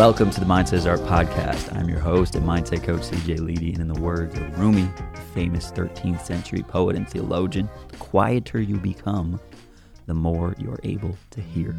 Welcome to the Mindset Art podcast. I'm your host and mindset coach, CJ Ledy. And in the words of Rumi, the famous 13th century poet and theologian, the quieter you become, the more you're able to hear.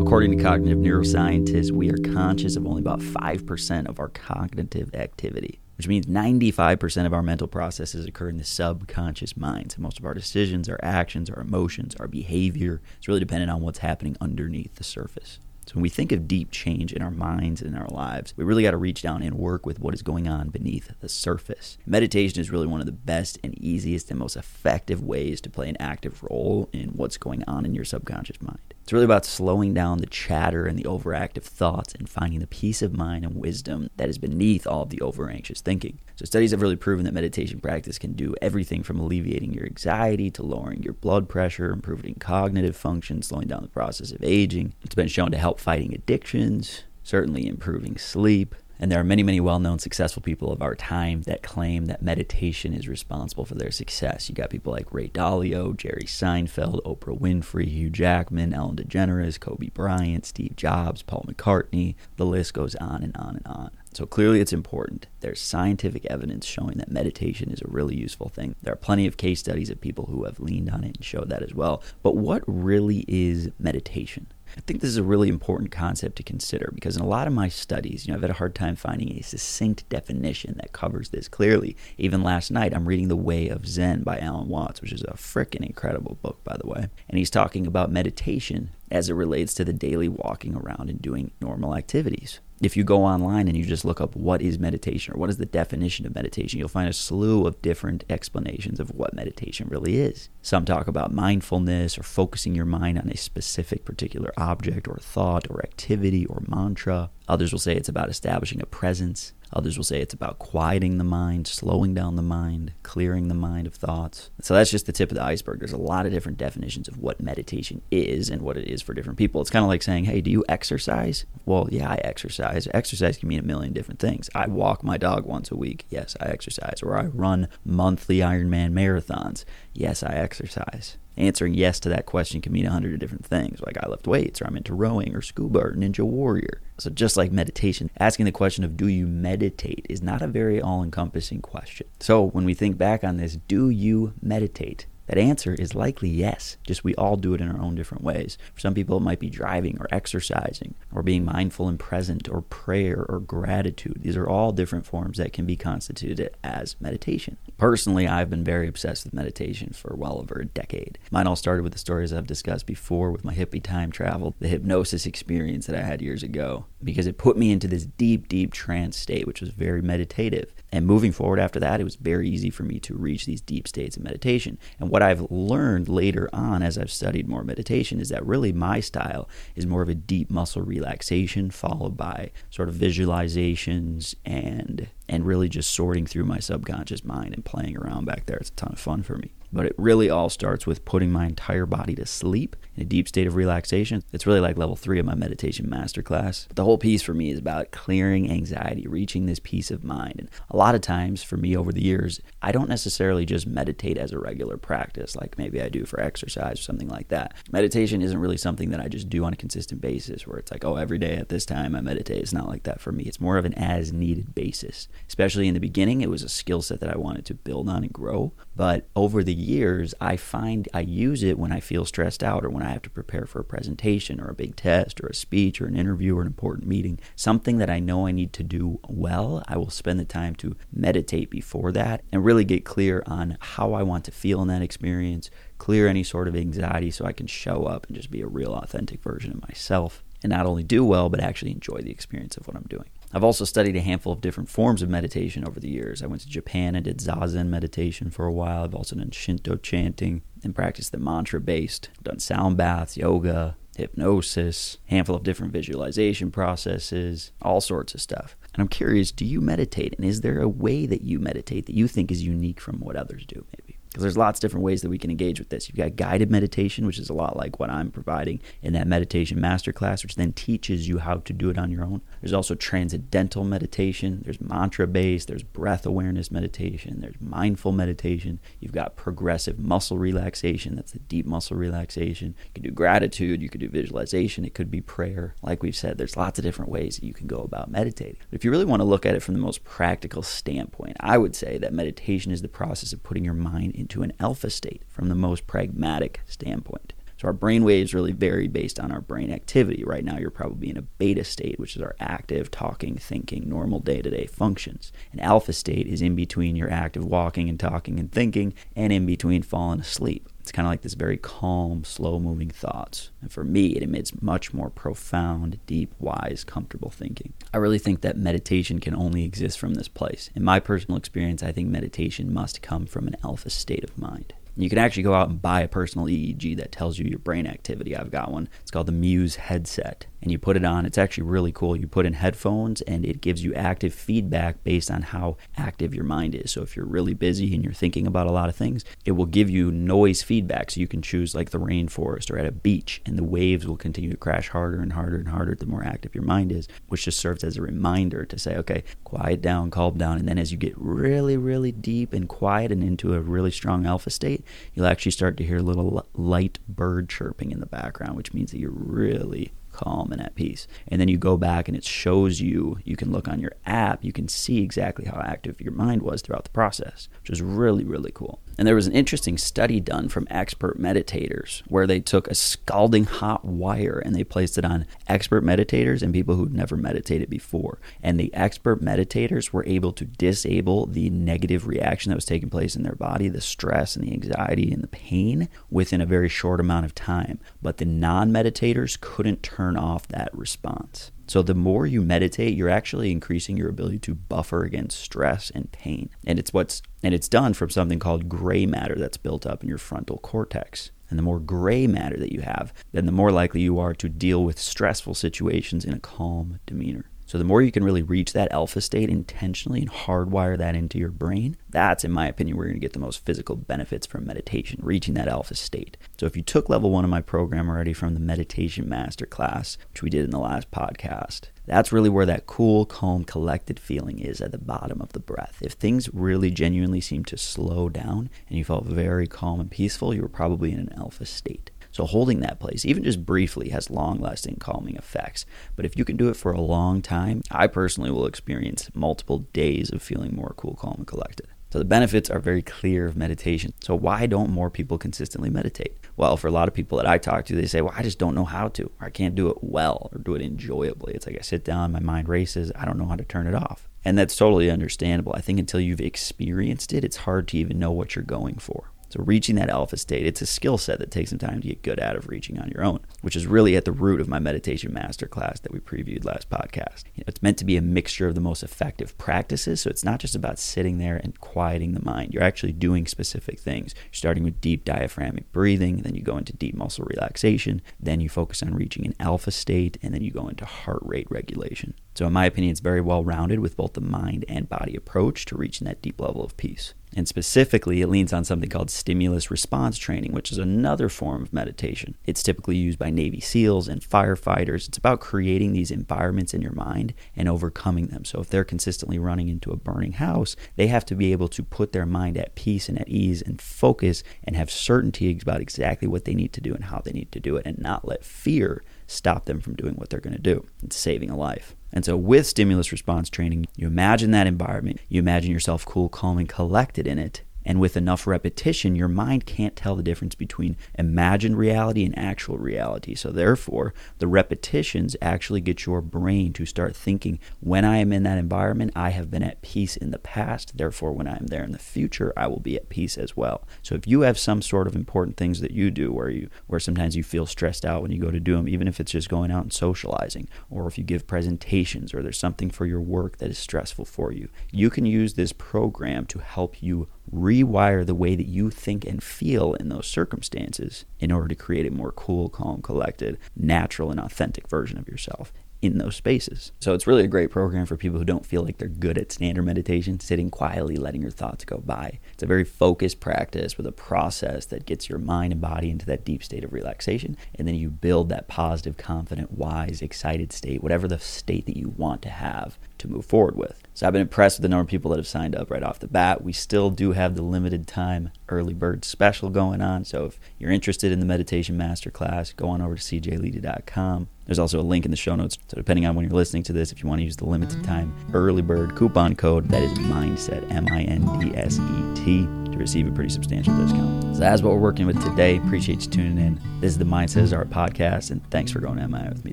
According to cognitive neuroscientists, we are conscious of only about 5% of our cognitive activity, which means 95% of our mental processes occur in the subconscious mind. So most of our decisions, our actions, our emotions, our behavior is really dependent on what's happening underneath the surface. So when we think of deep change in our minds and in our lives, we really got to reach down and work with what is going on beneath the surface. Meditation is really one of the best and easiest and most effective ways to play an active role in what's going on in your subconscious mind. It's really about slowing down the chatter and the overactive thoughts and finding the peace of mind and wisdom that is beneath all of the over anxious thinking. So, studies have really proven that meditation practice can do everything from alleviating your anxiety to lowering your blood pressure, improving cognitive function, slowing down the process of aging. It's been shown to help fighting addictions, certainly improving sleep, and there are many, many well known successful people of our time that claim that meditation is responsible for their success. You got people like Ray Dalio, Jerry Seinfeld, Oprah Winfrey, Hugh Jackman, Ellen DeGeneres, Kobe Bryant, Steve Jobs, Paul McCartney. The list goes on and on and on. So clearly it's important. There's scientific evidence showing that meditation is a really useful thing. There are plenty of case studies of people who have leaned on it and showed that as well. But what really is meditation? I think this is a really important concept to consider because in a lot of my studies, you know, I've had a hard time finding a succinct definition that covers this clearly. Even last night, I'm reading The Way of Zen by Alan Watts, which is a freaking incredible book, by the way. And he's talking about meditation as it relates to the daily walking around and doing normal activities if you go online and you just look up what is meditation or what is the definition of meditation, you'll find a slew of different explanations of what meditation really is. Some talk about mindfulness or focusing your mind on a specific particular object or thought or activity or mantra. Others will say it's about establishing a presence. Others will say it's about quieting the mind, slowing down the mind, clearing the mind of thoughts. So that's just the tip of the iceberg. There's a lot of different definitions of what meditation is and what it is for different people. It's kind of like saying, hey, do you exercise? Well, yeah, I exercise. Exercise can mean a million different things. I walk my dog once a week. Yes, I exercise. Or I run monthly Ironman marathons. Yes, I exercise answering yes to that question can mean a hundred different things. Like I lift weights, or I'm into rowing, or scuba, or ninja warrior. So just like meditation, asking the question of do you meditate is not a very all-encompassing question. So when we think back on this, do you meditate? That answer is likely yes, just we all do it in our own different ways. For some people, it might be driving or exercising or being mindful and present or prayer or gratitude. These are all different forms that can be constituted as meditation. Personally, I've been very obsessed with meditation for well over a decade. Mine all started with the stories I've discussed before with my hippie time travel, the hypnosis experience that I had years ago, because it put me into this deep, deep trance state, which was very meditative. And moving forward after that, it was very easy for me to reach these deep states of meditation. And what I've learned later on as I've studied more meditation is that really my style is more of a deep muscle relaxation followed by sort of visualizations and and really just sorting through my subconscious mind and playing around back there. It's a ton of fun for me. But it really all starts with putting my entire body to sleep in a deep state of relaxation. It's really like level three of my meditation masterclass. But the whole piece for me is about clearing anxiety, reaching this peace of mind. And a lot of times for me over the years, I don't necessarily just meditate as a regular practice, like maybe I do for exercise or something like that. Meditation isn't really something that I just do on a consistent basis where it's like, oh, every day at this time I meditate. It's not like that for me. It's more of an as needed basis. Especially in the beginning, it was a skill set that I wanted to build on and grow. But over the years, I find I use it when I feel stressed out or when I have to prepare for a presentation or a big test or a speech or an interview or an important meeting. Something that I know I need to do well, I will spend the time to meditate before that and really get clear on how I want to feel in that experience, clear any sort of anxiety so I can show up and just be a real authentic version of myself and not only do well, but actually enjoy the experience of what I'm doing. I've also studied a handful of different forms of meditation over the years. I went to Japan and did Zazen meditation for a while. I've also done Shinto chanting and practiced the mantra based. done sound baths, yoga, hypnosis, handful of different visualization processes, all sorts of stuff. And I'm curious, do you meditate? And is there a way that you meditate that you think is unique from what others do, maybe? Because there's lots of different ways that we can engage with this. You've got guided meditation, which is a lot like what I'm providing in that meditation masterclass, which then teaches you how to do it on your own. There's also transcendental meditation, there's mantra based, there's breath awareness meditation, there's mindful meditation. You've got progressive muscle relaxation, that's the deep muscle relaxation. You can do gratitude, you could do visualization, it could be prayer. Like we've said, there's lots of different ways that you can go about meditating. But if you really want to look at it from the most practical standpoint, I would say that meditation is the process of putting your mind into an alpha state from the most pragmatic standpoint. So our brain waves really vary based on our brain activity. Right now, you're probably in a beta state, which is our active, talking, thinking, normal day to day functions. An alpha state is in between your active walking and talking and thinking, and in between falling asleep. It's kind of like this very calm, slow moving thoughts. And for me, it emits much more profound, deep, wise, comfortable thinking. I really think that meditation can only exist from this place. In my personal experience, I think meditation must come from an alpha state of mind. You can actually go out and buy a personal EEG that tells you your brain activity. I've got one. It's called the Muse headset and you put it on. It's actually really cool. You put in headphones and it gives you active feedback based on how active your mind is. So if you're really busy and you're thinking about a lot of things, it will give you noise feedback. So you can choose like the rainforest or at a beach, and the waves will continue to crash harder and harder and harder the more active your mind is, which just serves as a reminder to say, okay, quiet down, calm down. And then as you get really, really deep and quiet and into a really strong alpha state, you'll actually start to hear a little light bird chirping in the background, which means that you're really calm and at peace. And then you go back and it shows you, you can look on your app, you can see exactly how active your mind was throughout the process, which is really, really cool. And there was an interesting study done from expert meditators where they took a scalding hot wire and they placed it on expert meditators and people who'd never meditated before. And the expert meditators were able to disable the negative reaction that was taking place in their body, the stress and the anxiety and the pain within a very short amount of time. But the non meditators couldn't turn off that response. So the more you meditate, you're actually increasing your ability to buffer against stress and pain. And it's what's and it's done from something called gray matter that's built up in your frontal cortex. And the more gray matter that you have, then the more likely you are to deal with stressful situations in a calm demeanor. So the more you can really reach that alpha state intentionally and hardwire that into your brain, that's in my opinion where you're going to get the most physical benefits from meditation, reaching that alpha state. So if you took level 1 of my program already from the meditation master class, which we did in the last podcast, that's really where that cool, calm, collected feeling is at the bottom of the breath. If things really genuinely seem to slow down and you felt very calm and peaceful, you were probably in an alpha state. So holding that place, even just briefly, has long lasting calming effects. But if you can do it for a long time, I personally will experience multiple days of feeling more cool, calm, and collected. So the benefits are very clear of meditation. So why don't more people consistently meditate? Well, for a lot of people that I talk to, they say, "Well, I just don't know how to, or I can't do it well, or do it enjoyably." It's like I sit down, my mind races, I don't know how to turn it off. And that's totally understandable. I think until you've experienced it, it's hard to even know what you're going for. So reaching that alpha state, it's a skill set that takes some time to get good at of reaching on your own, which is really at the root of my meditation masterclass that we previewed last podcast. You know, it's meant to be a mixture of the most effective practices. So it's not just about sitting there and quieting the mind. You're actually doing specific things. You're starting with deep diaphragmatic breathing, then you go into deep muscle relaxation, then you focus on reaching an alpha state, and then you go into heart rate regulation. So, in my opinion, it's very well rounded with both the mind and body approach to reaching that deep level of peace. And specifically, it leans on something called stimulus response training, which is another form of meditation. It's typically used by Navy SEALs and firefighters. It's about creating these environments in your mind and overcoming them. So, if they're consistently running into a burning house, they have to be able to put their mind at peace and at ease and focus and have certainty about exactly what they need to do and how they need to do it and not let fear stop them from doing what they're going to do and saving a life. And so, with stimulus response training, you imagine that environment, you imagine yourself cool, calm, and collected in it, and with enough repetition, your mind can't tell the difference between imagined reality and actual reality. So, therefore, the repetitions actually get your brain to start thinking when I am in that environment, I have been at peace in the past. Therefore, when I am there in the future, I will be at peace as well. So, if you have some sort of important things that you do where you where sometimes you feel stressed out when you go to do them, even if it's just going out and socializing, or if you give presentations, or there's something for your work that is stressful for you, you can use this program to help you rewire the way that you think and feel in those circumstances in order to create a more cool, calm, collected, natural, and authentic version of yourself in those spaces. So it's really a great program for people who don't feel like they're good at standard meditation, sitting quietly, letting your thoughts go by. It's a very focused practice with a process that gets your mind and body into that deep state of relaxation. And then you build that positive, confident, wise, excited state, whatever the state that you want to have to move forward with. So I've been impressed with the number of people that have signed up right off the bat. We still do have the limited time early bird special going on. So if you're interested in the meditation masterclass, go on over to cjledy.com. There's also a link in the show notes. So depending on when you're listening to this, if you want to use the limited time early bird coupon code, that is mindset M I N D S E T to receive a pretty substantial discount. So that's what we're working with today. Appreciate you tuning in. This is the Mindset is Art podcast, and thanks for going MI with me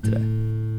today.